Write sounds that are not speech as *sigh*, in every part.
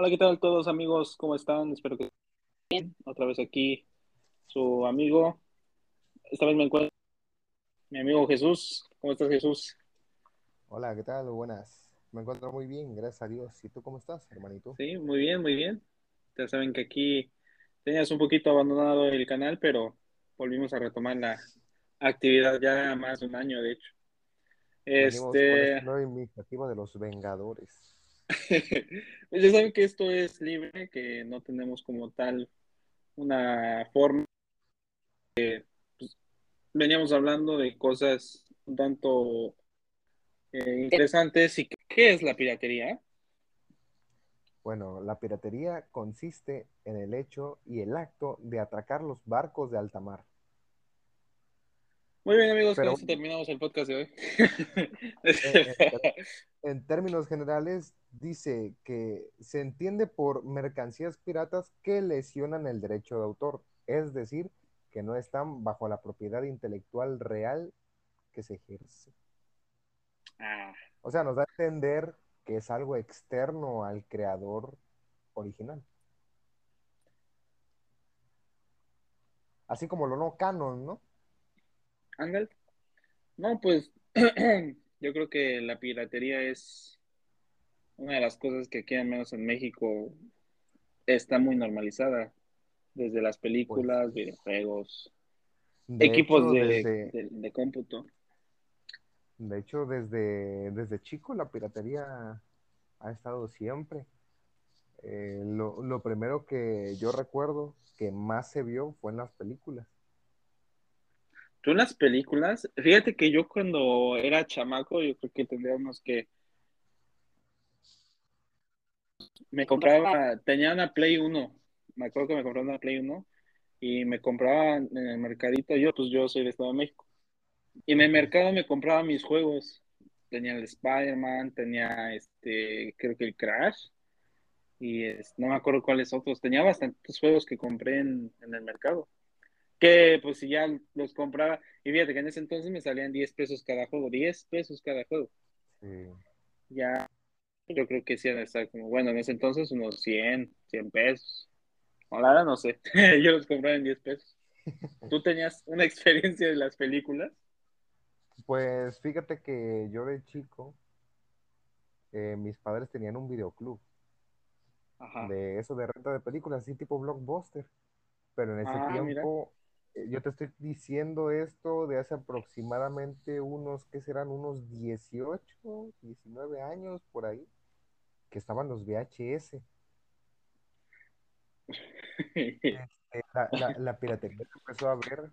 Hola, ¿qué tal todos amigos? ¿Cómo están? Espero que estén bien. Otra vez aquí su amigo. Esta vez me encuentro mi amigo Jesús. ¿Cómo estás, Jesús? Hola, ¿qué tal? Buenas. Me encuentro muy bien, gracias a Dios. ¿Y tú cómo estás, hermanito? Sí, muy bien, muy bien. Ya saben que aquí tenías un poquito abandonado el canal, pero volvimos a retomar la actividad ya más de un año, de hecho. Venimos con Este, iniciativa de los Vengadores. Pues *laughs* ya saben que esto es libre, que no tenemos como tal una forma. Veníamos hablando de cosas un tanto eh, interesantes. ¿Y qué es la piratería? Bueno, la piratería consiste en el hecho y el acto de atracar los barcos de alta mar. Muy bien, amigos, Pero- con eso terminamos el podcast de hoy. *laughs* *laughs* Eh, En términos generales, dice que se entiende por mercancías piratas que lesionan el derecho de autor, es decir, que no están bajo la propiedad intelectual real que se ejerce. Ah, O sea, nos da a entender que es algo externo al creador original. Así como lo no canon, ¿no? Ándale. No, pues *clears throat* yo creo que la piratería es una de las cosas que aquí, al menos en México, está muy normalizada. Desde las películas, videojuegos, De equipos hecho, de, desde, de- de cómputo. de hecho, desde, desde chico la piratería ha estado siempre. Eh, lo, lo primero que yo recuerdo que más se vio fue en las películas. Tú en las películas, fíjate que yo cuando era chamaco, yo creo que tendría unos que me compraba, tenía una Play 1, me acuerdo que me compraba una Play 1 y me compraba en el mercadito, yo pues yo soy de Estado de México, y en el mercado me compraba mis juegos, tenía el Spider-Man, tenía este, creo que el Crash, y es- no me acuerdo cuáles otros, tenía bastantes juegos que compré en, en el mercado, que pues si ya los compraba, y fíjate que en ese entonces me salían 10 pesos cada juego, 10 pesos cada juego, Sí. ya yo creo que sí han estar como, bueno, en ese entonces unos 100, 100 pesos. O la verdad no sé, *laughs* yo los compraba en 10 pesos. *laughs* ¿Tú tenías una experiencia de las películas? Pues fíjate que yo de chico, eh, mis padres tenían un videoclub Ajá. de eso de renta de películas, así tipo blockbuster. Pero en ese Ah, tiempo, yo te estoy diciendo esto de hace aproximadamente unos, ¿qué serán? Unos 18, 19 años por ahí, que estaban los VHS. *laughs* Eh, La, la, la piratería se empezó a ver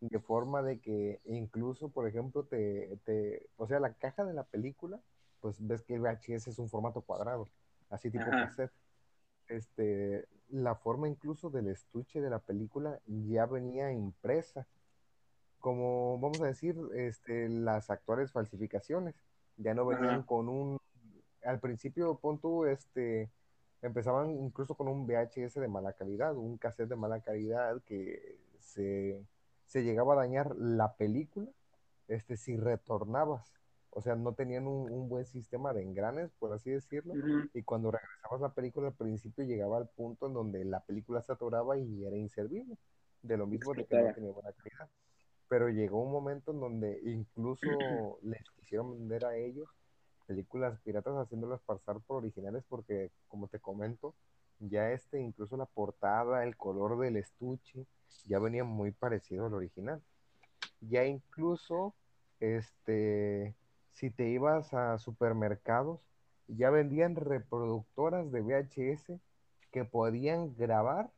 de forma de que incluso, por ejemplo, te, te, o sea, la caja de la película, pues ves que el VHS es un formato cuadrado, así tipo Ajá. cassette. Este, la forma incluso del estuche de la película ya venía impresa, como vamos a decir, este, las actuales falsificaciones, ya no venían Ajá. con un, al principio, pon tú, este, empezaban incluso con un VHS de mala calidad, un cassette de mala calidad que se, se llegaba a dañar la película, este, si retornabas, o sea, no tenían un, un buen sistema de engranes, por así decirlo, y cuando regresabas la película al principio llegaba al punto en donde la película se atoraba y era inservible, de lo mismo de que no tenía buena calidad. Pero llegó un momento en donde incluso *clears throat* les quisieron vender a ellos películas piratas haciéndolas pasar por originales porque, como te comento, ya este, incluso la portada, el color del estuche, ya venía muy parecido al original. Ya incluso, este, si te ibas a supermercados, ya vendían reproductoras de VHS que podían grabar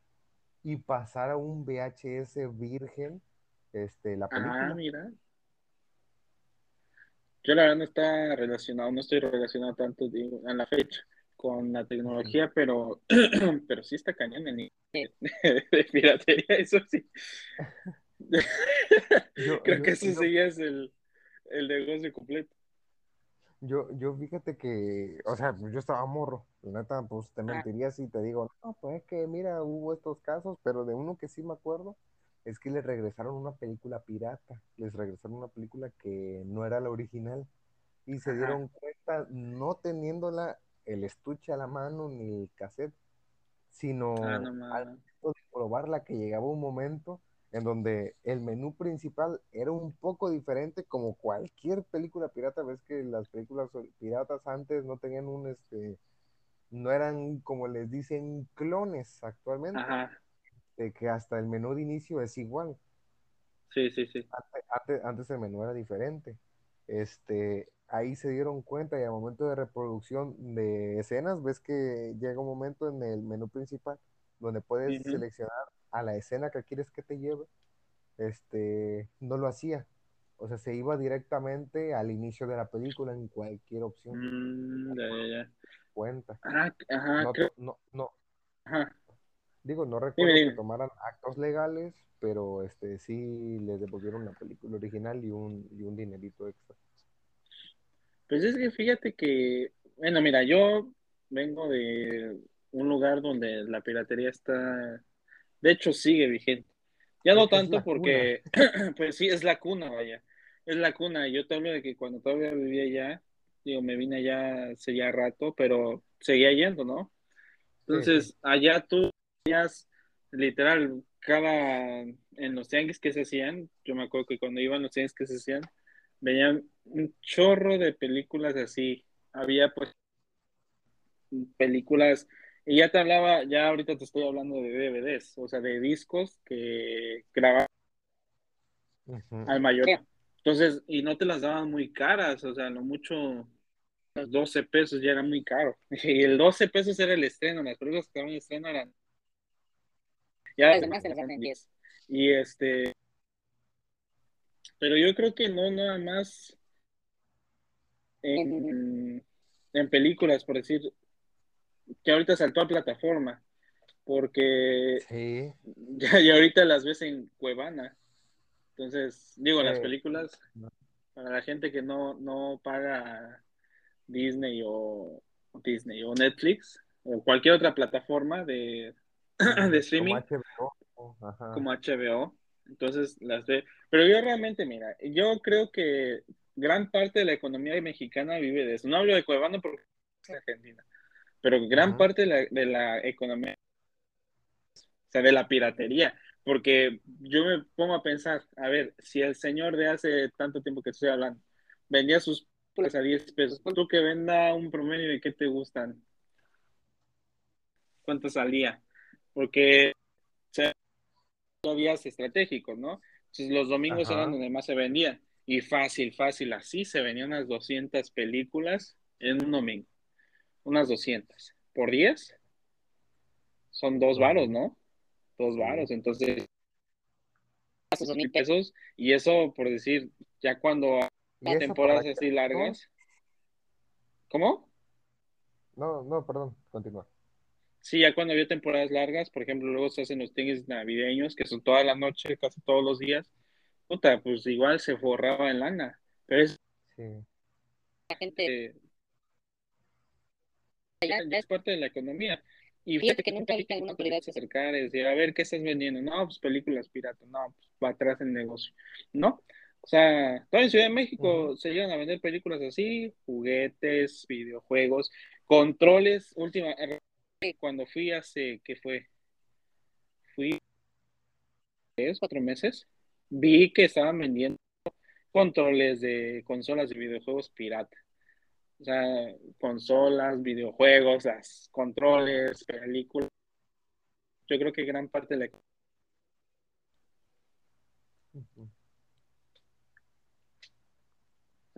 y pasar a un VHS virgen este, la Ah, película. mira. Yo la verdad no está relacionado, no estoy relacionado tanto digo, a la fecha con la tecnología, pero, *clears throat* pero sí está cañón *laughs* de piratería, eso sí. *laughs* Yo, *laughs* Creo yo, que eso yo, sí es el, el negocio completo. Yo, yo fíjate que, o sea, yo estaba morro, la neta, pues te mentiría si te digo, no, pues es que mira, hubo estos casos, pero de uno que sí me acuerdo es que les regresaron una película pirata, les regresaron una película que no era la original y se ajá. dieron cuenta, no teniéndola el estuche a la mano ni el cassette, sino Ah, no al momento de probarla que llegaba un momento en donde el menú principal era un poco diferente como cualquier película pirata. Ves que las películas piratas antes no tenían un, este, no eran como les dicen clones actualmente, Ajá. de que hasta el menú de inicio es igual. Sí, sí, sí. Antes, antes- antes el menú era diferente. Este, ahí se dieron cuenta y al momento de reproducción de escenas, ves que llega un momento en el menú principal donde puedes seleccionar a la escena que quieres que te lleve. Este, no lo hacía. O sea, se iba directamente al inicio de la película en cualquier opción. Mm, ya, ya, ya. Cuenta. Ah, ajá, No, to- no, no, Ajá. digo, no recuerdo que tomaran actos legales, pero este sí les devolvieron la película original y un, y un dinerito extra. Pues es que fíjate que, bueno, mira, yo vengo de un lugar donde la piratería está, de hecho, sigue vigente. Ya no tanto porque, *clears throat* pues sí, es la cuna, vaya. Es la cuna. Yo te hablo de que cuando todavía vivía allá, digo, me vine allá hace ya rato, pero seguía yendo, ¿no? Sí, Entonces, sí. allá tú veías literal cada en los tianguis que se hacían, yo me acuerdo que cuando iban los tianguis que se hacían, veían un chorro de películas así. Había pues películas, y ya te hablaba, ya ahorita te estoy hablando de DVDs, o sea, de discos que grababan al mayor. Entonces, y no te las daban muy caras, o sea, lo mucho los 12 pesos ya era muy caro. *laughs* Y el 12 pesos era el estreno, las películas que estaban en estreno eran ya las demás se las daban en 10. Y este, pero yo creo que no nada más en, en películas, por decir, que ahorita saltó a plataforma, porque Sí. *laughs* ya, ya ahorita las ves en Cuevana. Entonces, digo, las películas, para la gente que no, no paga Disney o Disney o Netflix o cualquier otra plataforma de, *clears throat* de streaming como HBO. Ajá. como HBO, entonces las ve. Pero yo realmente, mira, yo creo que gran parte de la economía mexicana vive de eso. No hablo de Cuevana porque es Argentina, pero gran parte de la, de la economía, o sea, de la piratería. Porque yo me pongo a pensar, a ver, si el señor de hace tanto tiempo que estoy hablando vendía sus películas a 10 pesos, tú que venda un promedio de qué te gustan, cuánto salía, porque o sea, días estratégicos, ¿no? Entonces los domingos Ajá. eran donde más se vendían y fácil, fácil, así se vendían unas 200 películas en un domingo, unas 200. ¿Por 10? Son dos varos, ¿no? Dos varos, entonces esos mil pesos y eso por decir, ya cuando ¿Y eso temporadas así largas, ¿cómo? No, no, perdón, continúa. Sí, ya cuando había temporadas largas, por ejemplo, luego se hacen los tianguis navideños, que son toda la noche, casi todos los días, puta, pues igual se forraba en lana, pero es Sí. la gente ya es parte de la economía. Y fíjate que nunca vi que alguna autoridad se acercara y decía, a ver, ¿qué estás vendiendo? No, pues películas piratas, no, pues va atrás el negocio, ¿no? O sea, todavía en Ciudad de México se llegan a vender películas así, juguetes, videojuegos, controles, última, cuando fui hace, ¿qué fue? Fui tres, cuatro meses, vi que estaban vendiendo controles de consolas de videojuegos pirata. O sea, consolas, videojuegos, las controles, películas. Yo creo que gran parte de la. Sí,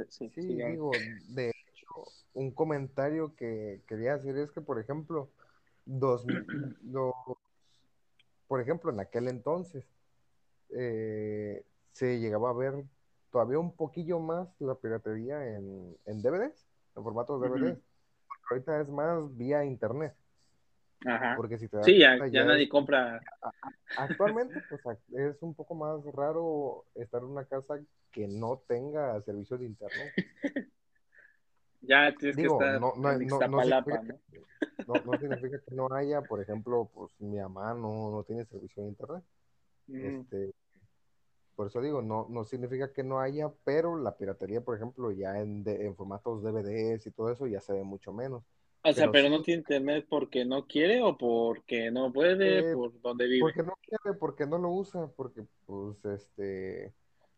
Sí, sí, digo, de hecho, un comentario que quería hacer es que, por ejemplo, dos, los, *clears throat* por ejemplo, en aquel entonces eh, se llegaba a ver todavía un poquillo más la piratería en, en DVDs, en formatos Ujú. DVDs. Ahorita es más vía internet, Ajá. porque si te das Sí, ya, cuenta, ya ya nadie es compra. Actualmente, pues es un poco más raro estar en una casa que no tenga servicio de internet. *laughs* Ya tienes que Digo, estar no, no, en no, no significa que, ¿no? significa que no haya, por ejemplo, pues mi mamá no, no tiene servicio de internet. Ujú. *laughs* Este, por eso digo, no, no significa que no haya, pero la piratería, por ejemplo, ya en, de- en formatos DVDs y todo eso ya se ve mucho menos. O sea, pero, no tiene internet porque no quiere o porque no puede, Eh, por donde vive. porque no quiere, porque no lo usa, porque pues este,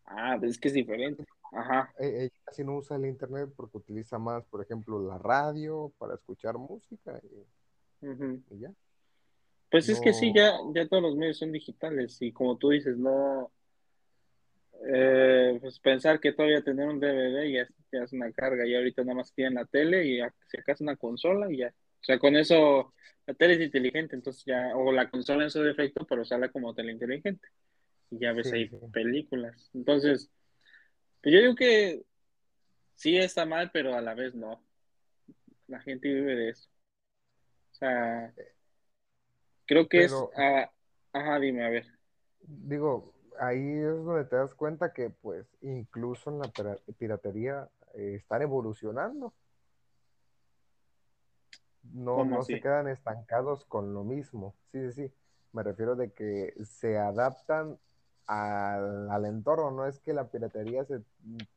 Ah, es que es diferente. Ajá. e- ella casi no usa el internet porque utiliza más, por ejemplo, la radio para escuchar música y, y ya. Pues es que sí, ya, ya todos los medios son digitales y como tú dices, no, eh, pues pensar que todavía tener un DVD ya, es- ya es una carga y ahorita nada más tienen la tele y si acaso una consola y ya. O sea, con eso la tele es inteligente, entonces ya, o la consola en su defecto, pero sale como tele inteligente y ya ves sí, ahí sí. películas. Entonces, pues yo digo que sí está mal, pero a la vez no. La gente vive de eso. O sea, creo que es, ajá, dime, a ver. digo, ahí es donde te das cuenta que pues incluso en la pira- piratería eh, están evolucionando. No, ¿Cómo no se quedan estancados con lo mismo. Sí, sí, sí. Me refiero de que se adaptan al, al entorno. No es que la piratería se,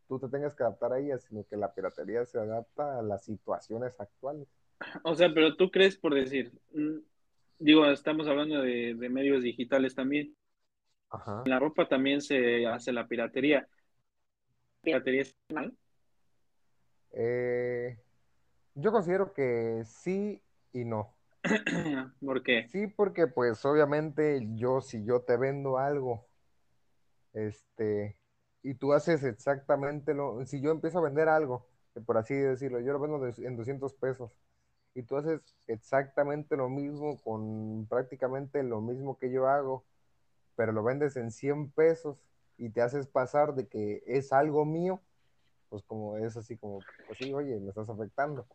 tú te tengas que adaptar a ella, sino que la piratería se adapta a las situaciones actuales. O sea, pero tú crees por decir, mm, digo, estamos hablando de, de medios digitales también. Ajá. En la ropa también se hace la piratería. ¿Piratería es mal? Eh, yo considero que sí y no. *clears throat* ¿Por qué? Sí, porque pues obviamente yo, si yo te vendo algo, este, y tú haces exactamente lo, si yo empiezo a vender algo, por así decirlo, yo lo vendo de- en 200 pesos, y tú haces exactamente lo mismo con prácticamente lo mismo que yo hago, pero lo vendes en 100 pesos y te haces pasar de que es algo mío, pues como es así como, pues sí, oye, me estás afectando.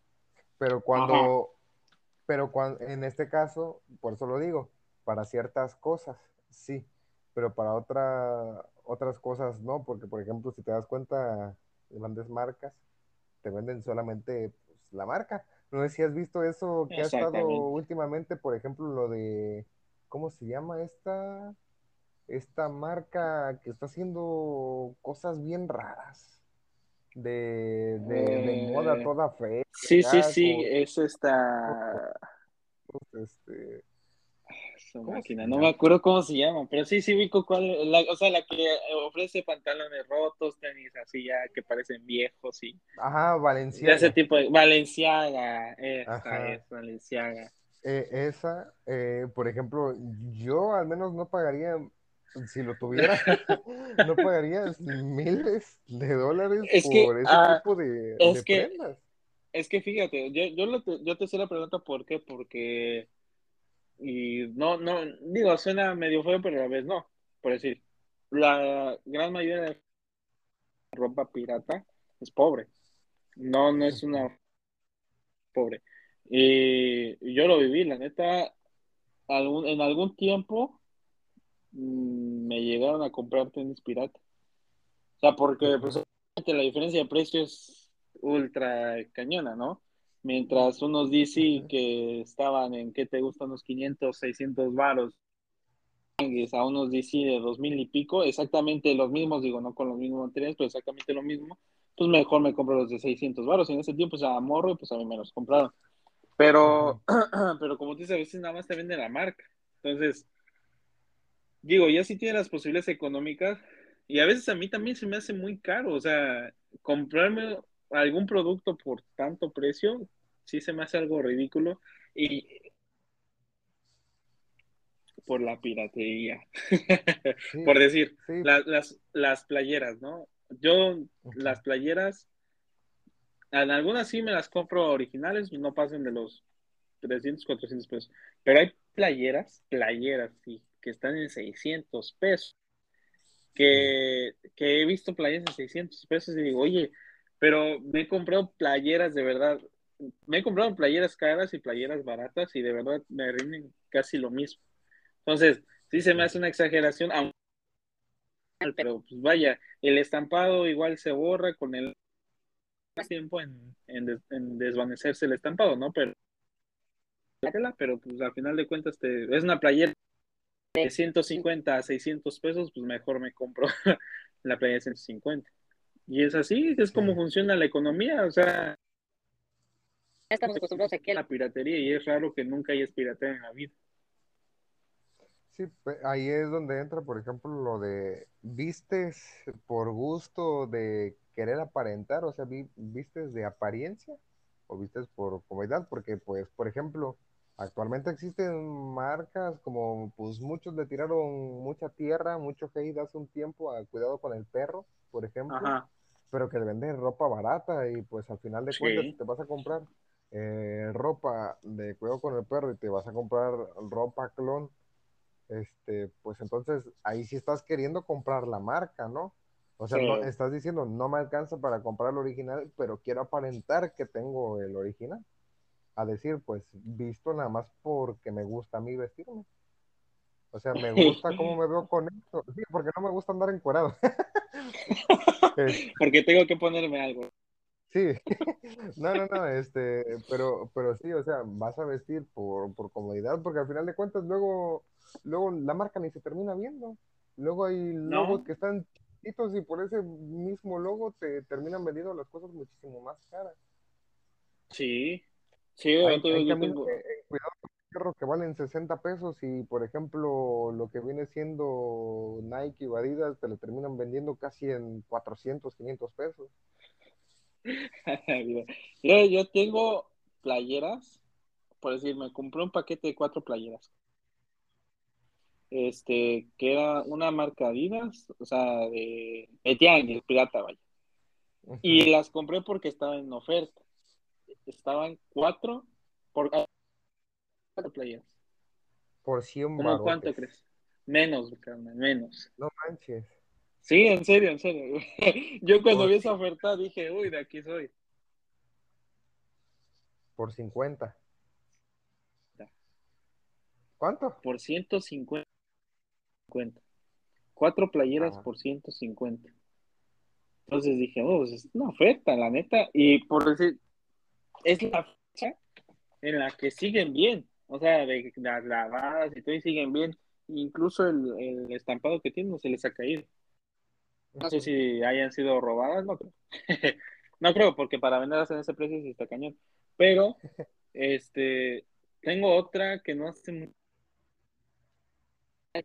Pero Ajá. cuando, pero cuando, en este caso, por eso lo digo, para ciertas cosas, sí, pero para otra, otras cosas no, porque por ejemplo, si te das cuenta, grandes marcas te venden solamente pues, la marca. No sé si has visto eso que ha estado últimamente, por ejemplo, lo de, ¿cómo se llama esta? Esta marca que está haciendo cosas bien raras, de, de, de moda Eh, toda fea, sí, sí, sí, es esta *laughs* este, esa ¿cómo se máquina, no me acuerdo cómo se llama, pero sí, sí ubico cuál, la, o sea, la que ofrece pantalones rotos, tenis así ya que parecen viejos y Ajá, de ese Valenciaga. tipo de Valenciaga, esa Ajá. es Valenciaga. Eh, esa, eh, por ejemplo, yo al menos no pagaría, si lo tuviera, *laughs* no pagaría miles de dólares Es que, por ese ah, tipo de, es de que, prendas. es que fíjate, yo, yo, te, yo te hice la pregunta por qué, porque, y no, no, digo, suena medio feo, pero a la vez no, por decir, la gran mayoría de ropa pirata es pobre, no, no es una pobre. Y yo lo viví, la neta, algún, en algún tiempo me llegaron a comprar tenis pirata. O sea, porque pues la diferencia de precio es ultra cañona, ¿no? Mientras unos DC que estaban en, ¿qué te gustan? Unos 500, 600 varos, a unos DC de 2000 y pico, exactamente los mismos, digo, no con los mismos materiales, pero exactamente lo mismo, pues mejor me compro los de 600 varos. Y en ese tiempo, o sea, morro, pues a mí me los compraron. Pero, *clears throat* pero como tú dices, a veces nada más te vende la marca. Entonces, digo, ya si tiene las posibilidades económicas, y a veces a mí también se me hace muy caro, o sea, comprarme algún producto por tanto precio, sí se me hace algo ridículo, y por la piratería, *laughs* Sí, por decir, sí. la- las, las playeras, ¿no? Yo, las playeras, en algunas sí me las compro originales, no pasen de los 300, 400 pesos, pero hay playeras, playeras, sí, que están en 600 pesos. que, que he visto playeras de 600 pesos y digo, oye, pero me he comprado playeras de verdad, me he comprado playeras caras y playeras baratas y de verdad me rinden casi lo mismo. Entonces, sí se me hace una exageración, pero pues vaya, el estampado igual se borra con el tiempo en, en, en desvanecerse el estampado, ¿no? Pero, pero pues al final de cuentas te, es una playera de 150 a 600 pesos, pues mejor me compro *laughs* la playera de 150. Y es así, es como Sí. funciona la economía, o sea, estamos acostumbrados a que la piratería y es raro que nunca hayas piratería en la vida. Sí, ahí es donde entra, por ejemplo, lo de vistes por gusto de querer aparentar, o sea, vistes de apariencia o vistes por comodidad, porque pues, por ejemplo, actualmente existen marcas como pues muchos le tiraron mucha tierra, mucho hate hace un tiempo a cuidado con el perro, por ejemplo, pero que le venden ropa barata y pues al final de cuentas te vas a comprar eh, ropa de cuidado con el perro y te vas a comprar ropa clon este, pues entonces ahí sí estás queriendo comprar la marca, ¿no? O sea, no, estás diciendo, no me alcanza para comprar el original, pero quiero aparentar que tengo el original. A decir, pues, visto nada más porque me gusta a mí vestirme. O sea, me gusta cómo me veo con esto. Sí, porque no me gusta andar encuerado. *laughs* porque tengo que ponerme algo. Sí, *laughs* no, no, no, este, pero, pero sí, o sea, vas a vestir por, por comodidad, porque al final de cuentas luego luego la marca ni se termina viendo. Luego hay logos que están chiquitos y por ese mismo logo te terminan vendiendo las cosas muchísimo más caras. Sí, sí, hay, cuidado con perros que valen 60 pesos y por ejemplo lo que viene siendo Nike o Adidas te lo terminan vendiendo casi en 400, 500 pesos. *laughs* yo, yo tengo playeras, por decir, me compré un paquete de cuatro playeras este, que era una marca Adidas, o sea, de, de pirata, vaya. Y las compré porque estaba en oferta. Estaban cuatro por cuatro playas. Por 100 ¿Cómo cuánto crees? Menos, menos. No manches. Sí, en serio, en serio. *laughs* Yo cuando vi esa oferta dije, uy, de aquí soy. Por 50. ¿Cuánto? Por 150. Cuatro playeras por 150. Entonces dije, oh, pues es una oferta, la neta. Y por decir, es la fecha en la que siguen bien. O sea, de las lavadas y todo y siguen bien. Incluso el, estampado que tienen no se les ha caído. No sé si hayan sido robadas, no creo. *laughs* no creo, porque para venderlas en ese precio sí está cañón. Pero, este, tengo otra que no hace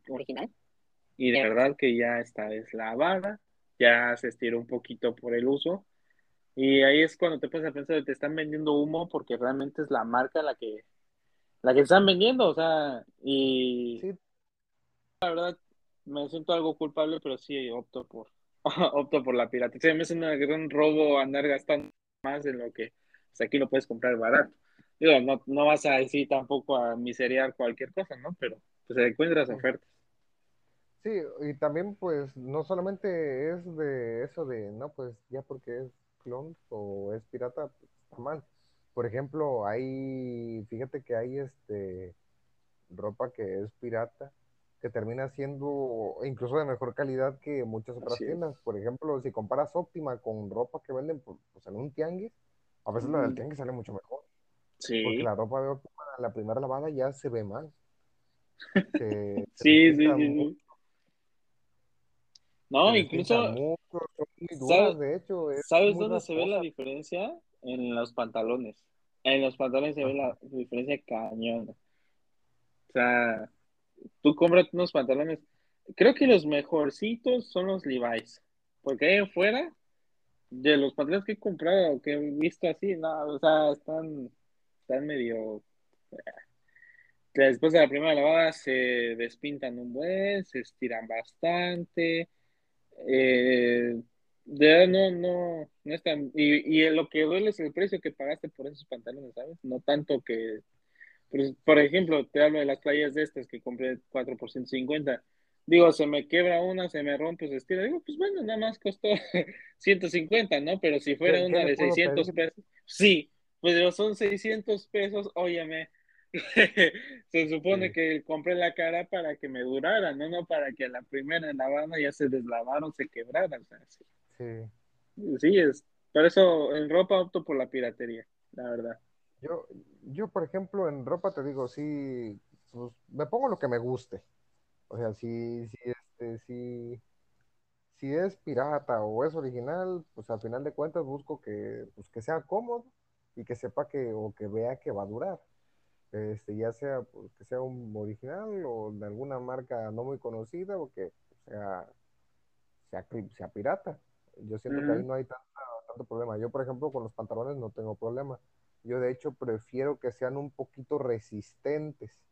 original. Y de verdad que ya está deslavada, ya se estiró un poquito por el uso. Y ahí es cuando te puedes a pensar, te están vendiendo humo porque realmente es la marca la que la que están vendiendo, o sea, y la verdad me siento algo culpable, pero sí opto por *laughs* opto por la pirata. Se me hace un gran robo andar gastando más en lo que pues, aquí lo puedes comprar barato. Digo, no, no vas a decir tampoco a miseriar cualquier cosa, ¿no? Pero pues encuentras ofertas. Sí, y también pues no solamente es de eso de, no, pues ya porque es clon o es pirata, pues, está mal. Por ejemplo, hay, fíjate que hay este ropa que es pirata, que termina siendo incluso de mejor calidad que muchas otras tiendas. Por ejemplo, si comparas óptima con ropa que venden pues, en un tianguis, a veces la del mm. tianguis sale mucho mejor. Sí. Porque la ropa de óptima, la primera lavada ya se ve mal. *laughs* sí, sí, sí, no, incluso. ¿Sabes, dónde se ve la diferencia? En los pantalones. En los pantalones se ve la diferencia cañón. O sea, tú compras unos pantalones. Creo que los mejorcitos son los Levi's. Porque ahí afuera, de los pantalones que he comprado, que he visto así, no, o sea, están, están medio. Después de la primera lavada se despintan un buen, se estiran bastante eh, de no, no, no es tan, y, y lo que duele es el precio que pagaste por esos pantalones, ¿sabes? No tanto que, pues, por ejemplo, te hablo de las playas de estas que compré 4 por 150. Digo, se me quebra una, se me rompe, se estira. Digo, pues bueno, nada más costó *laughs* 150, ¿no? Pero si fuera una de 600 pesos, sí, pues son 600 pesos, óyeme, *laughs* se supone que compré la cara para que me durara, no, no para que la primera lavada ya se deslavaron, se quebraran. sí. sí. es. Por eso en ropa opto por la piratería, la verdad. Yo, yo, por ejemplo, en ropa te digo, sí, pues me pongo lo que me guste. O sea, si, si, este, si, si es pirata o es original, pues al final de cuentas busco que, pues, que sea cómodo y que sepa que o que vea que va a durar. Este, ya sea pues, que sea un original o de alguna marca no muy conocida o que sea, sea, sea pirata. Yo siento que ahí no hay tanto problema. Yo, por ejemplo, con los pantalones no tengo problema. Yo, de hecho, prefiero que sean un poquito resistentes,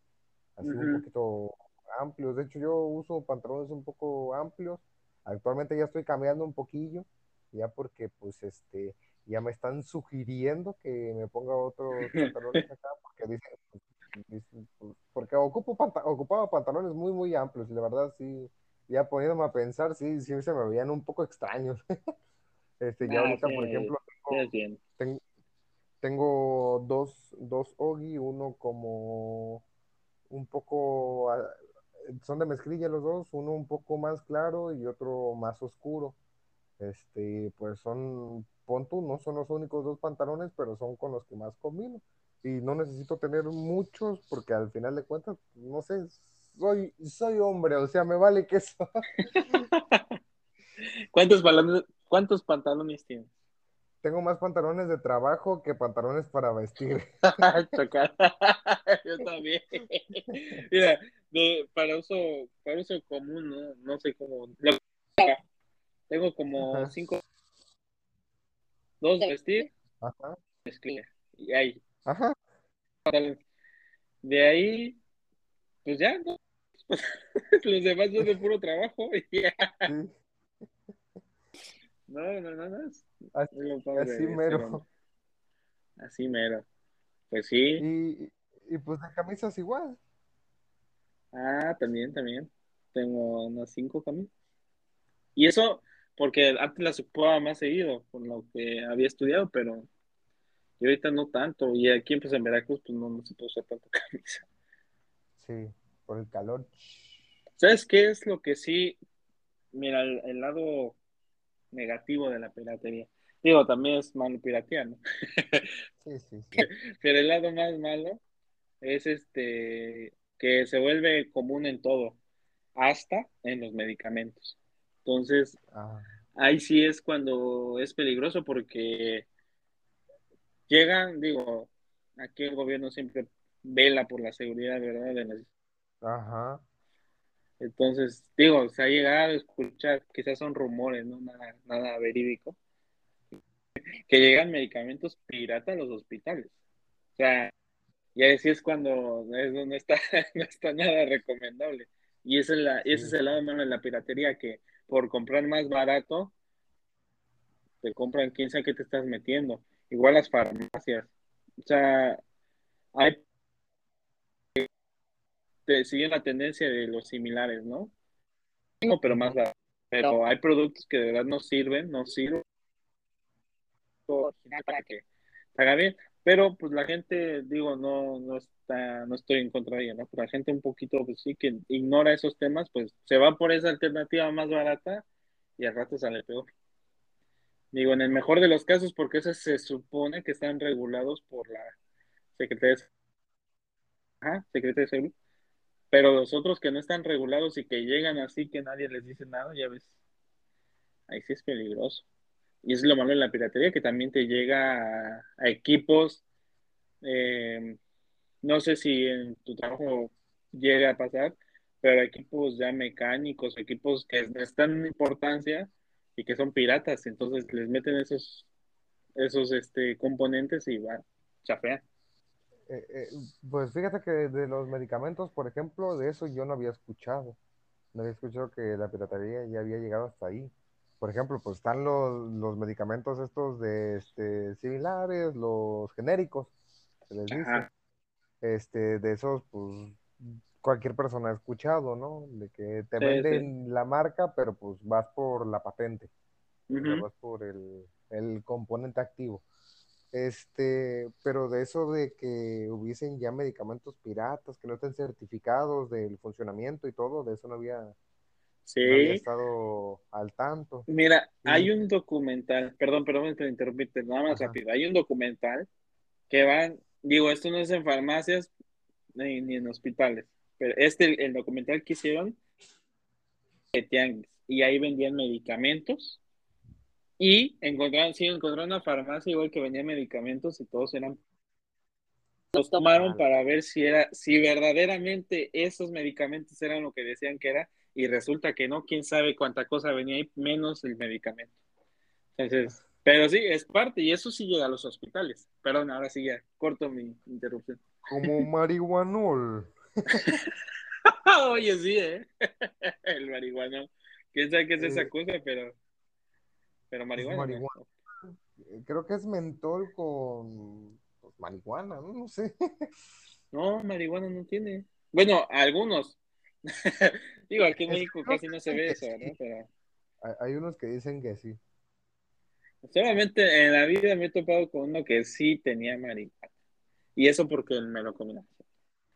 así un poquito amplios. De hecho, yo uso pantalones un poco amplios. Actualmente ya estoy cambiando un poquillo, ya porque, pues, este, ya me están sugiriendo que me ponga otros *laughs* pantalones acá, porque dicen, ocupo ocupaba pantalones muy, muy amplios, y la verdad sí, ya poniéndome a pensar, sí, sí se me veían un poco extraños. *laughs* este, ya ah, ahorita, por ejemplo, tengo, dos, dos Ogi, uno como un poco, ah, son de mezclilla los dos, uno un poco más claro y otro más oscuro. Este, pues son, pon no son los únicos dos pantalones, pero son con los que más combino. Y no necesito tener muchos porque al final de cuentas, no sé, soy, soy hombre, o sea, me vale que eso. *laughs* ¿Cuántos, pantalones, ¿Cuántos pantalones tienes? Tengo más pantalones de trabajo que pantalones para vestir. *laughs* *laughs* Yo también. Mira, para uso, para uso común, no, no sé cómo. Tengo como cinco. Dos de vestir. Ajá. Y ahí. Ajá. De ahí, pues ya, ¿no? *laughs* Los demás son de puro trabajo. *laughs* No, no, no, no. Así, mero. Así mero. Pues sí. Y, y pues de camisas igual. Ah, también, también. Tengo unas cinco camisas. Y eso, porque antes las ocupaba más seguido, por lo que había estudiado, pero y ahorita no tanto. Y aquí pues, en Veracruz, pues no, no se puede usar tanta *laughs* camisa. Sí, por el calor. ¿Sabes qué es lo que sí? Mira, el, lado negativo de la piratería. Digo, también es malo piratear, ¿no? *laughs* Sí, sí, sí. Pero el lado más malo es este que se vuelve común en todo, hasta en los medicamentos. Entonces, ah. ahí sí es cuando es peligroso porque llegan, digo, aquí el gobierno siempre vela por la seguridad, ¿verdad? De Ajá. Entonces, digo, se ha llegado a escuchar, quizás son rumores, no nada, nada verídico, que llegan medicamentos pirata a los hospitales. O sea, y así es cuando eso no está, *laughs* no está nada recomendable. Y ese es, la, ese es el lado malo de la piratería, que por comprar más barato, te compran quién sabe qué te estás metiendo. Igual las farmacias. O sea, hay siguen la tendencia de los similares, ¿no? pero más barato. Pero hay productos que de verdad no sirven, no sirven original para que haga bien. Pero pues la gente, digo, no, no está, no estoy en contra de ella, ¿no? Pero la gente un poquito, pues sí, que ignora esos temas, pues se va por esa alternativa más barata y al rato sale peor. Digo, en el mejor de los casos, porque esos se supone que están regulados por la Secretaría de, Ajá, de Salud. Pero los otros que no están regulados y que llegan así que nadie les dice nada, ya ves, ahí sí es peligroso. Y es lo malo de la piratería, que también te llega a, equipos, eh, no sé si en tu trabajo llega a pasar, pero equipos ya mecánicos, equipos que están en importancia y que son piratas, entonces les meten esos, esos este, componentes y va, chafean. Eh, eh, pues fíjate que de los medicamentos, por ejemplo, de eso yo no había escuchado. No había escuchado que la piratería ya había llegado hasta ahí. Por ejemplo, pues están los, los medicamentos estos de este, similares, los genéricos, se les dice. Este, de esos, pues cualquier persona ha escuchado, ¿no? De que te venden la marca, pero pues vas por la patente, vas por el, el componente activo. Este, pero de eso de que hubiesen ya medicamentos piratas que no estén certificados del funcionamiento y todo, de eso no había, sí. estado al tanto. Mira, hay un documental, perdón, perdón te interrumpirte, nada más rápido. Hay un documental que van, digo, esto no es en farmacias ni, ni en hospitales, pero este, el documental que hicieron Tianguis, y ahí vendían medicamentos Y encontraron, sí, encontraron una farmacia igual que vendía medicamentos y todos eran los tomaron para ver si era, si verdaderamente esos medicamentos eran lo que decían que era, y resulta que no, quién sabe cuánta cosa venía ahí, menos el medicamento. Entonces, pero sí, es parte, y eso sí llega a los hospitales. Perdón, ahora sí ya, corto mi interrupción. Como *laughs* marihuanol. *laughs* Oye, sí, ¿eh? *laughs* el marihuanol. Quién sabe qué es esa cosa, pero. Pero marihuana. marihuana. Creo que es mentol con marihuana, ¿no? No sé. *laughs* No, marihuana no tiene. Bueno, algunos. Digo, aquí en México casi no se ve eso, ¿no? Pero... Hay unos que dicen que sí. Solamente en la vida me he topado con uno que sí tenía marihuana. Y eso porque me lo comí.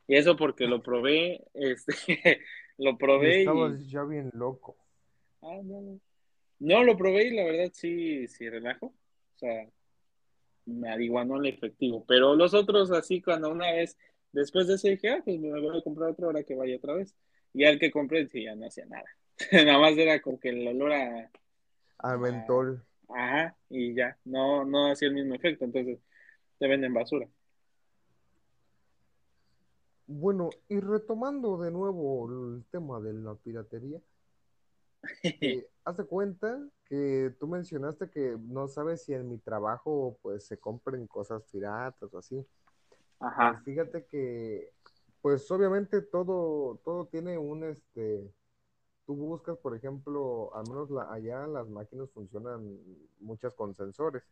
Y eso porque lo probé, este, *laughs* lo probé. estabas ya bien loco. Ah, no, no. No, lo probé y la verdad sí, sí relajo. O sea, marihuana el efectivo. Pero los otros, así, cuando una vez, después de ese dije, ah, pues me voy a comprar otro ahora que vaya otra vez. Y al que compré, sí, ya no hacía nada. *laughs* Nada más era como que el olor a. Al mentol. ajá, y ya, no, no hacía el mismo efecto. Entonces, te venden basura. Bueno, y retomando de nuevo el tema de la piratería, *laughs* eh, haz de cuenta que tú mencionaste que no sabes si en mi trabajo pues se compren cosas piratas o así. Ajá. Pues, fíjate que pues obviamente todo, todo tiene un este, tú buscas por ejemplo, al menos allá las máquinas funcionan muchas con sensores.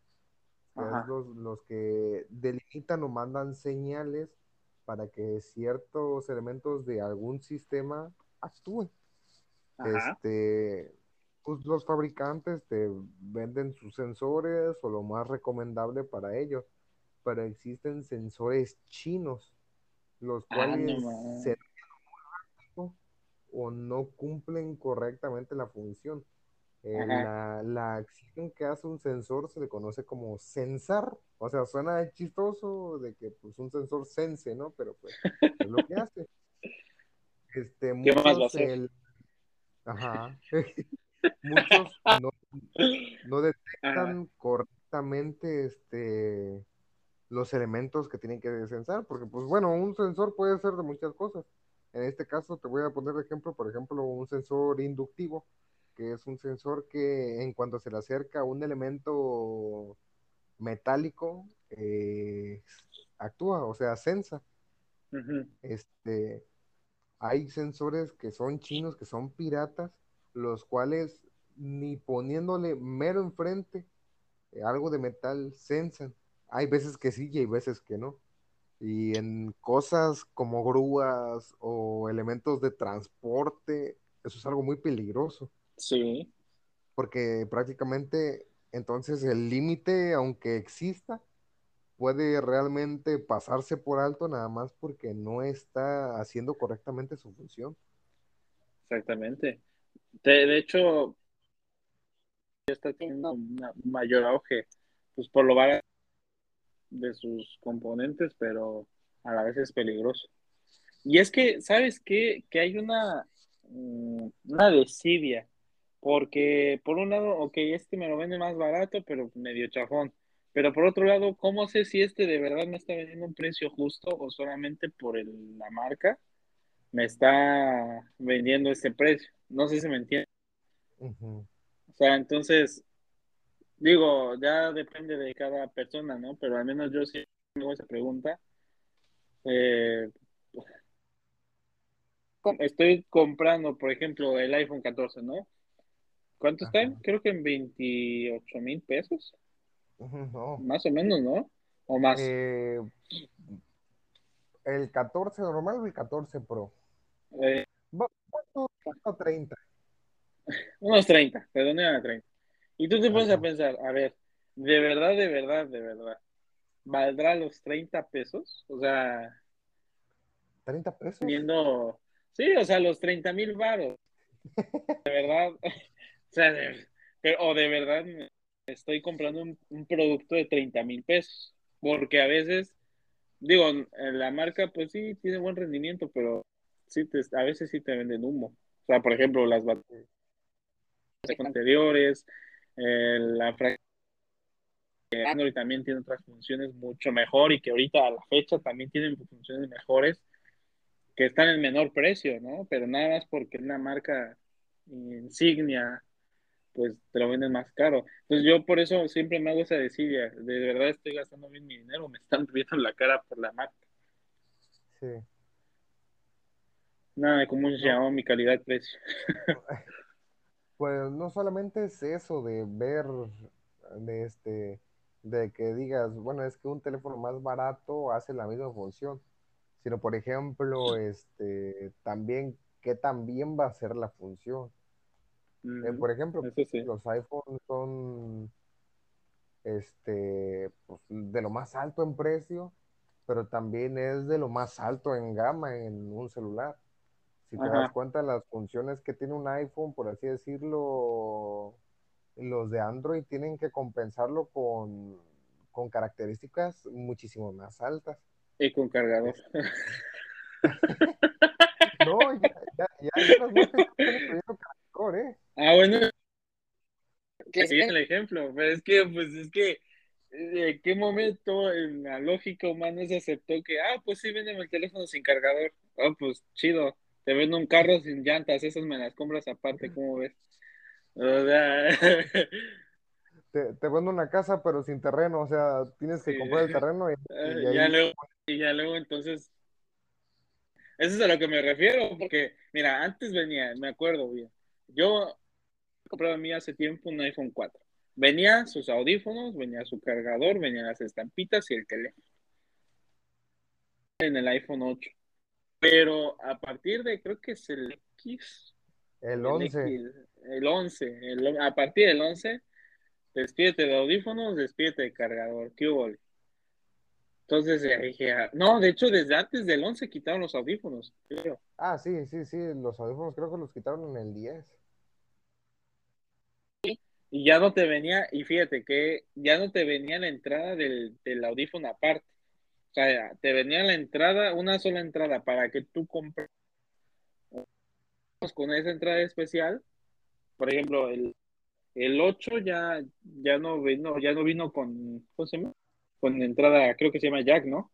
los, los que delimitan o mandan señales para que ciertos elementos de algún sistema actúen. Este, pues los fabricantes te venden sus sensores o lo más recomendable para ellos, pero existen sensores chinos, los ah, cuales se o no cumplen correctamente la función. Eh, la, la, acción que hace un sensor se le conoce como sensar. O sea, suena chistoso de que pues un sensor sense, ¿no? Pero pues es lo que hace. Este, muchos, Ajá. *laughs* muchos no, detectan correctamente este los elementos que tienen que sensar, porque pues bueno, un sensor puede ser de muchas cosas. En este caso te voy a poner de ejemplo, por ejemplo, un sensor inductivo que es un sensor que en cuanto se le acerca un elemento metálico, eh, actúa, o sea, sensa. Este, hay sensores que son chinos, que son piratas, los cuales ni poniéndole mero enfrente eh, algo de metal sensan. Hay veces que sí y hay veces que no. Y en cosas como grúas o elementos de transporte, eso es algo muy peligroso. Sí. Porque prácticamente entonces el límite, aunque exista, puede realmente pasarse por alto nada más porque no está haciendo correctamente su función. Exactamente. De, hecho, está teniendo un mayor auge, pues por lo barato de sus componentes, pero a la vez es peligroso. Y es que, ¿sabes qué? Que hay una, mm, una desidia porque por un lado, ok, este me lo vende más barato, pero medio chafón. Pero por otro lado, ¿cómo sé si este de verdad me está vendiendo un precio justo o solamente por la marca me está vendiendo este precio? No sé si me entiende. O sea, entonces, digo, ya depende de cada persona, ¿no? Pero al menos yo sí tengo esa pregunta. Eh, estoy comprando, por ejemplo, el iPhone 14, ¿no? ¿Cuánto está? Creo que en 28 mil pesos. Más o menos, ¿no? O más. Eh, el 14 normal o el 14 Pro. Eh, ¿Cuánto? 30. Unos 30, perdón, a 30. Y tú te pones a pensar, a ver, de verdad, de verdad, de verdad, ¿valdrá los 30 pesos? O sea... ¿30 pesos? Teniendo, sí, o sea, los 30 mil varos. *laughs* De verdad, o sea, o de verdad estoy comprando un, producto de 30 mil pesos, porque a veces, digo, la marca pues sí tiene buen rendimiento, pero sí te, a veces sí te venden humo. O sea, por ejemplo, las baterías anteriores, la Android también tiene otras funciones mucho mejor y que ahorita a la fecha también tienen funciones mejores que están en menor precio, ¿no? Pero nada más porque una marca insignia, pues te lo venden más caro. Entonces yo por eso siempre me hago esa desidia, de verdad estoy gastando bien mi dinero, me están viendo la cara por la marca. Sí. Nada de cómo se llama mi calidad-precio. *laughs* Pues no solamente es eso de ver, de este, de que digas, bueno, es que un teléfono más barato hace la misma función, sino por ejemplo, este, también qué también va a ser la función. Eh, por ejemplo, los iPhones son este, pues, de lo más alto en precio, pero también es de lo más alto en gama en un celular. Si te das cuenta, las funciones que tiene un iPhone, por así decirlo, los de Android tienen que compensarlo con, características muchísimo más altas. Y con cargador. *laughs* *laughs* no, ya, ya, ya, ya ¿eh? Ah, bueno. Que es el ejemplo, pero es que, pues, es que, ¿en qué momento en la lógica humana se aceptó que, ah, pues sí, venden el teléfono sin cargador? Ah, pues chido, te vendo un carro sin llantas, esas me las compras aparte, ¿cómo ves? *laughs* te, te vendo una casa, pero sin terreno, o sea, tienes que comprar el terreno y, *laughs* y, ya luego, y ya luego, entonces, eso es a lo que me refiero, porque, mira, antes venía, me acuerdo bien, yo compré a mí hace tiempo un iPhone 4. Venía sus audífonos, venía su cargador, venían las estampitas y el teléfono. En el iPhone 8. Pero a partir de, creo que es el X. El 11. El, 11. a partir del 11, despídete de audífonos, despídete de cargador. ¿Qué hubo? Entonces dije, ah, no, de hecho, desde antes del 11 quitaron los audífonos, creo. Ah, sí, sí, sí, los audífonos creo que los quitaron en el 10 y ya no te venía, y fíjate que ya no te venía la entrada del, audífono aparte. O sea, te venía la entrada, una sola entrada para que tú compres con esa entrada especial. Por ejemplo, el, el 8 ya, ya no vino, ya no vino con, ¿cómo se llama? Con entrada, creo que se llama Jack, ¿no?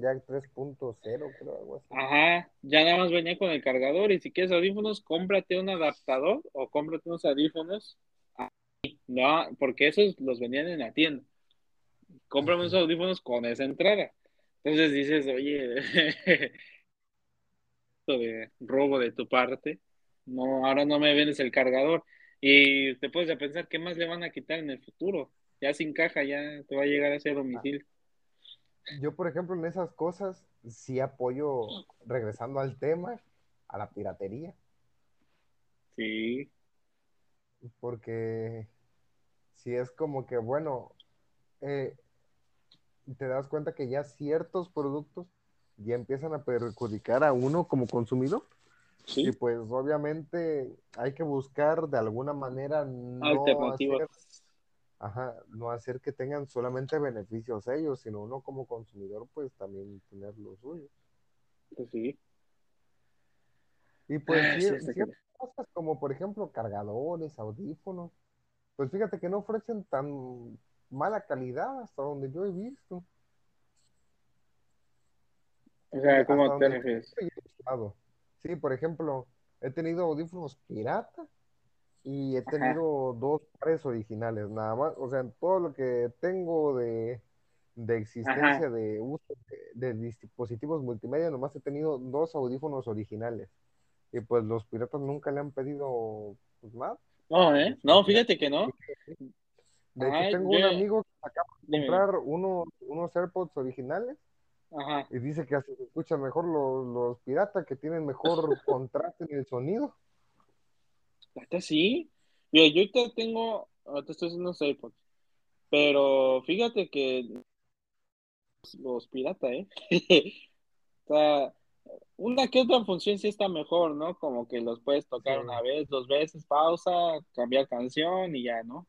Jack 3.0, creo, algo así. Ajá, ya nada más venía con el cargador y si quieres audífonos, cómprate un adaptador o cómprate unos audífonos no, porque esos los vendían en la tienda. Cómprame unos audífonos con esa entrada. Entonces dices, oye, *laughs* de robo de tu parte. No, ahora no me vendes el cargador. Y te puedes pensar qué más le van a quitar en el futuro. Ya sin caja, ya te va a llegar a ese domicilio. Yo, por ejemplo, en esas cosas sí apoyo, regresando al tema, a la piratería. Sí. Porque si es como que, bueno, eh, te das cuenta que ya ciertos productos ya empiezan a perjudicar a uno como consumidor. Y pues obviamente hay que buscar de alguna manera no hacer, ajá, no hacer que tengan solamente beneficios ellos, sino uno como consumidor pues también tener lo suyo. Pues sí. Y pues ah, ciertas cosas como por ejemplo cargadores, audífonos, pues fíjate que no ofrecen tan mala calidad hasta donde yo he visto. O sea, ¿cómo te refieres? Sí, por ejemplo, he tenido audífonos pirata y he tenido dos pares originales, nada más. O sea, todo lo que tengo de, existencia de uso de, dispositivos multimedia, nomás he tenido dos audífonos originales. Y pues los piratas nunca le han pedido pues, más. No, ¿eh? No, fíjate que no. De hecho, tengo un amigo que acaba de comprar unos, unos AirPods originales Ajá. y dice que así se escuchan mejor los, los piratas, que tienen mejor *laughs* contraste en el sonido. ¿Hasta sí? Mira, yo ahorita tengo, ahorita estoy haciendo unos AirPods, pero fíjate que los piratas, ¿eh? *laughs* o sea, una que otra función sí está mejor, ¿no? Como que los puedes tocar una vez, dos veces, pausa, cambiar canción y ya, ¿no?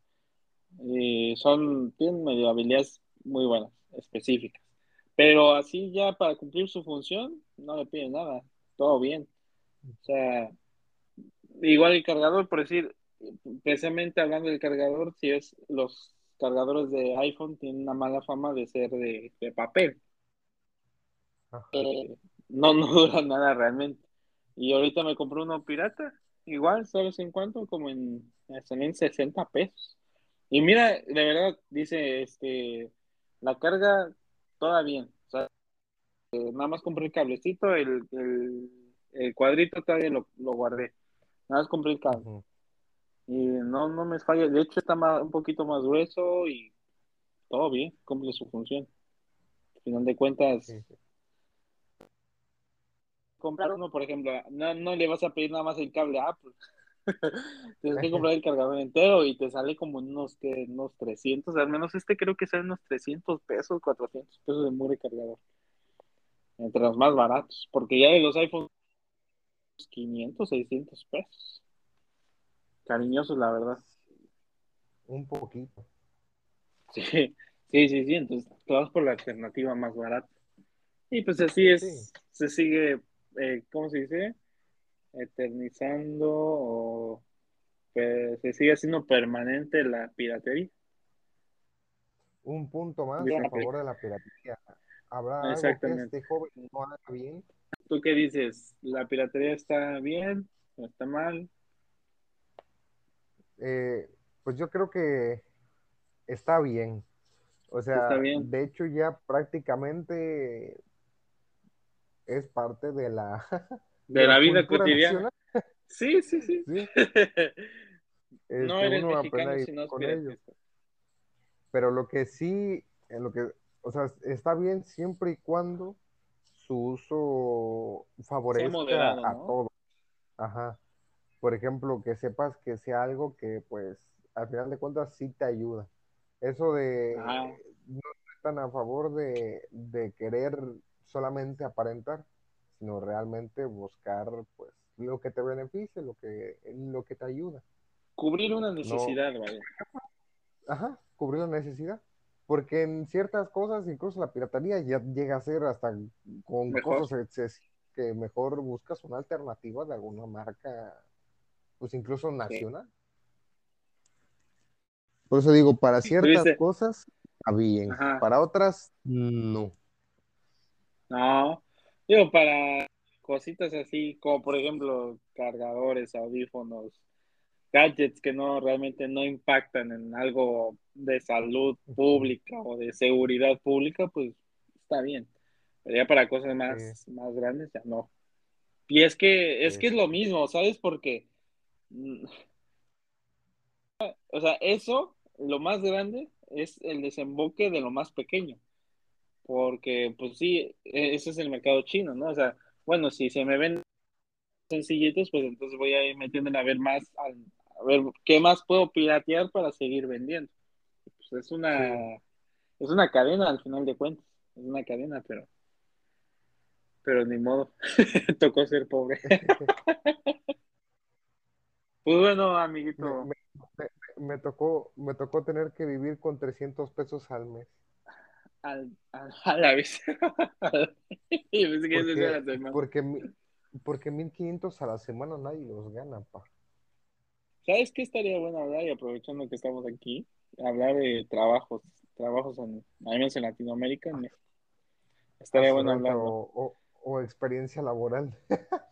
Y son, tienen medio habilidades muy buenas, específicas. Pero así ya para cumplir su función, no le piden nada, todo bien. O sea, igual el cargador, por decir, precisamente hablando del cargador, si es los cargadores de iPhone tienen una mala fama de ser de, de papel. Eh, no, *laughs* no dura nada realmente. Y ahorita me compré uno pirata, igual, ¿sabes en cuánto? Como en, en 60 pesos. Y mira, de verdad, dice, este, la carga, toda bien. O sea, eh, nada más compré el cablecito, el, el, cuadrito todavía lo, lo, guardé. Nada más compré el cable. Y no, no me falla. De hecho, está un poquito más grueso y todo bien, cumple su función. Al final de cuentas, comprar uno, por ejemplo, no, no le vas a pedir nada más el cable a Apple. *laughs* Tienes que comprar el cargador entero y te sale como unos, que, unos 300, al menos este creo que sale unos 300 pesos, 400 pesos de mure cargador. Entre los más baratos, porque ya de los iPhones 500, 600 pesos. Cariñosos, la verdad. Un poquito. Sí, sí, sí, sí, entonces todas por la alternativa más barata. Y pues así es, se sigue eh, ¿cómo se dice? Eternizando o pues, se sigue haciendo permanente la piratería. Un punto más a favor de la piratería. ¿Habrá algo que este joven no haga bien? ¿Tú qué dices? ¿La piratería está bien o está mal? Eh, pues yo creo que está bien. O sea, de hecho ya prácticamente es parte de la, *laughs* de, la, vida cotidiana. Sí, sí, sí. *laughs* no este, eres mexicano si no con ellos. Pero lo que sí, en lo que, o sea, está bien siempre y cuando su uso favorezca a todo. Ajá. Por ejemplo, que sepas que sea algo que, pues, al final de cuentas sí te ayuda. Eso de no están a favor de, de querer solamente aparentar, sino realmente buscar pues lo que te beneficie, lo que, lo que te ayuda. Cubrir una necesidad. Ajá, cubrir la necesidad. Porque en ciertas cosas, incluso la piratería ya llega a ser hasta con cosas que mejor buscas una alternativa de alguna marca, pues incluso nacional. Por eso digo, para ciertas cosas está bien, para otras no. No, digo, para cositas así, como por ejemplo cargadores, audífonos, gadgets que no realmente no impactan en algo de salud pública o de seguridad pública, pues está bien. Pero ya para cosas más, más grandes, ya no. Y es que, es que es lo mismo, ¿sabes? Porque, mm, o sea, eso, lo más grande, es el desemboque de lo más pequeño porque pues sí, e, ese es el mercado chino, ¿no? O sea, bueno, si se me ven sencillitos, pues entonces voy a ir a ver más, a, ver qué más puedo piratear para seguir vendiendo. Pues es una, es una cadena al final de cuentas, es una cadena, pero, pero ni modo, *laughs* tocó ser pobre. *laughs* pues bueno, amiguito. me, tocó, me tocó tener que vivir con 300 pesos al mes a la vez. *laughs* porque, porque, 1500 a la semana nadie los gana, pa. ¿Sabes qué estaría bueno hablar? Y aprovechando que estamos aquí, hablar de trabajos, trabajos en, al menos en Latinoamérica, Estaría bueno hablar. O, o, experiencia laboral. *laughs*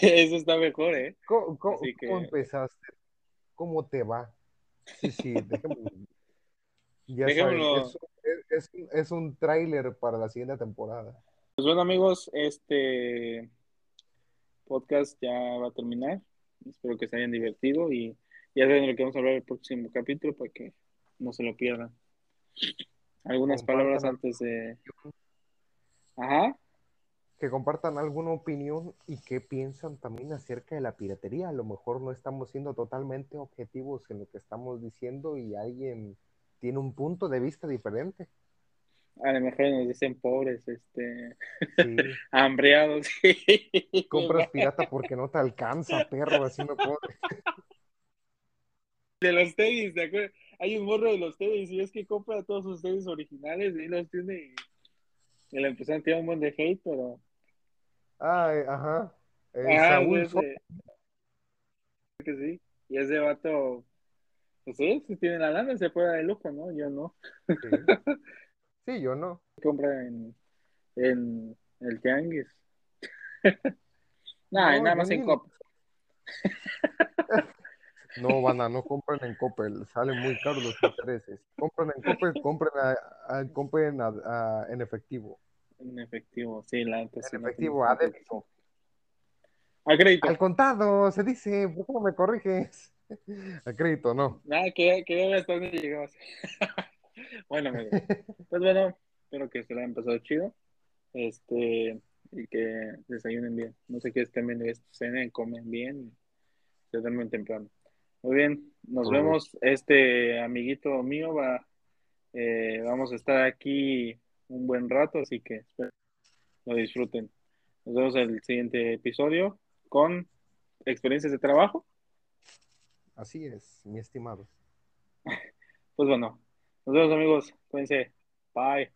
Eso está mejor, ¿eh? ¿Cómo, empezaste? ¿Cómo te va? Sí, sí, *laughs* déjame. Ya sabes, es, es un tráiler para la siguiente temporada. Pues bueno amigos, este podcast ya va a terminar. Espero que se hayan divertido y ya saben lo que vamos a hablar el próximo capítulo para que no se lo pierdan. Algunas palabras antes de... Ajá. Que compartan alguna opinión y qué piensan también acerca de la piratería. A lo mejor no estamos siendo totalmente objetivos en lo que estamos diciendo y alguien tiene un punto de vista diferente a lo mejor nos dicen pobres, este, *laughs* hambreados. *laughs* Compras pirata porque no te alcanza, perro, así no puedo. De los tenis, ¿de acuerdo? Hay un morro de los tenis y es que compra todos sus tenis originales y los tiene y, le empezaron a tirar un buen de hate, pero... Ay, ajá. Eh, ah, Saúl que sí. Y ese vato, pues sí, si tiene la lana, se puede dar el lujo, ¿no? Yo no. Sí, *laughs* Sí, yo no. Compra en, en el tianguis. *laughs* Nah, No, nada más en Coppel. No, van a, no compren en Coppel, salen muy caros los intereses. Compren en Coppel, compren, a- a- compren a- en efectivo. En efectivo, sí, la sí, En efectivo, a débito. A crédito. Al contado, se dice, ¿por qué no me corriges? *laughs* A crédito, no. Nada, que, que ya ves hasta dónde llegabas. *laughs* *laughs* bueno, amigos, pues bueno, espero que se la hayan pasado chido. Este, y que desayunen bien. No sé qué estén viendo esto, cenen, comen bien y se duermen temprano. Muy bien, nos vemos. Este amiguito mío va, eh, vamos a estar aquí un buen rato, así que espero lo disfruten. Nos vemos en el siguiente episodio con experiencias de trabajo. Así es, mi estimado. *laughs* Pues bueno, nos vemos amigos. Cuídense. Bye.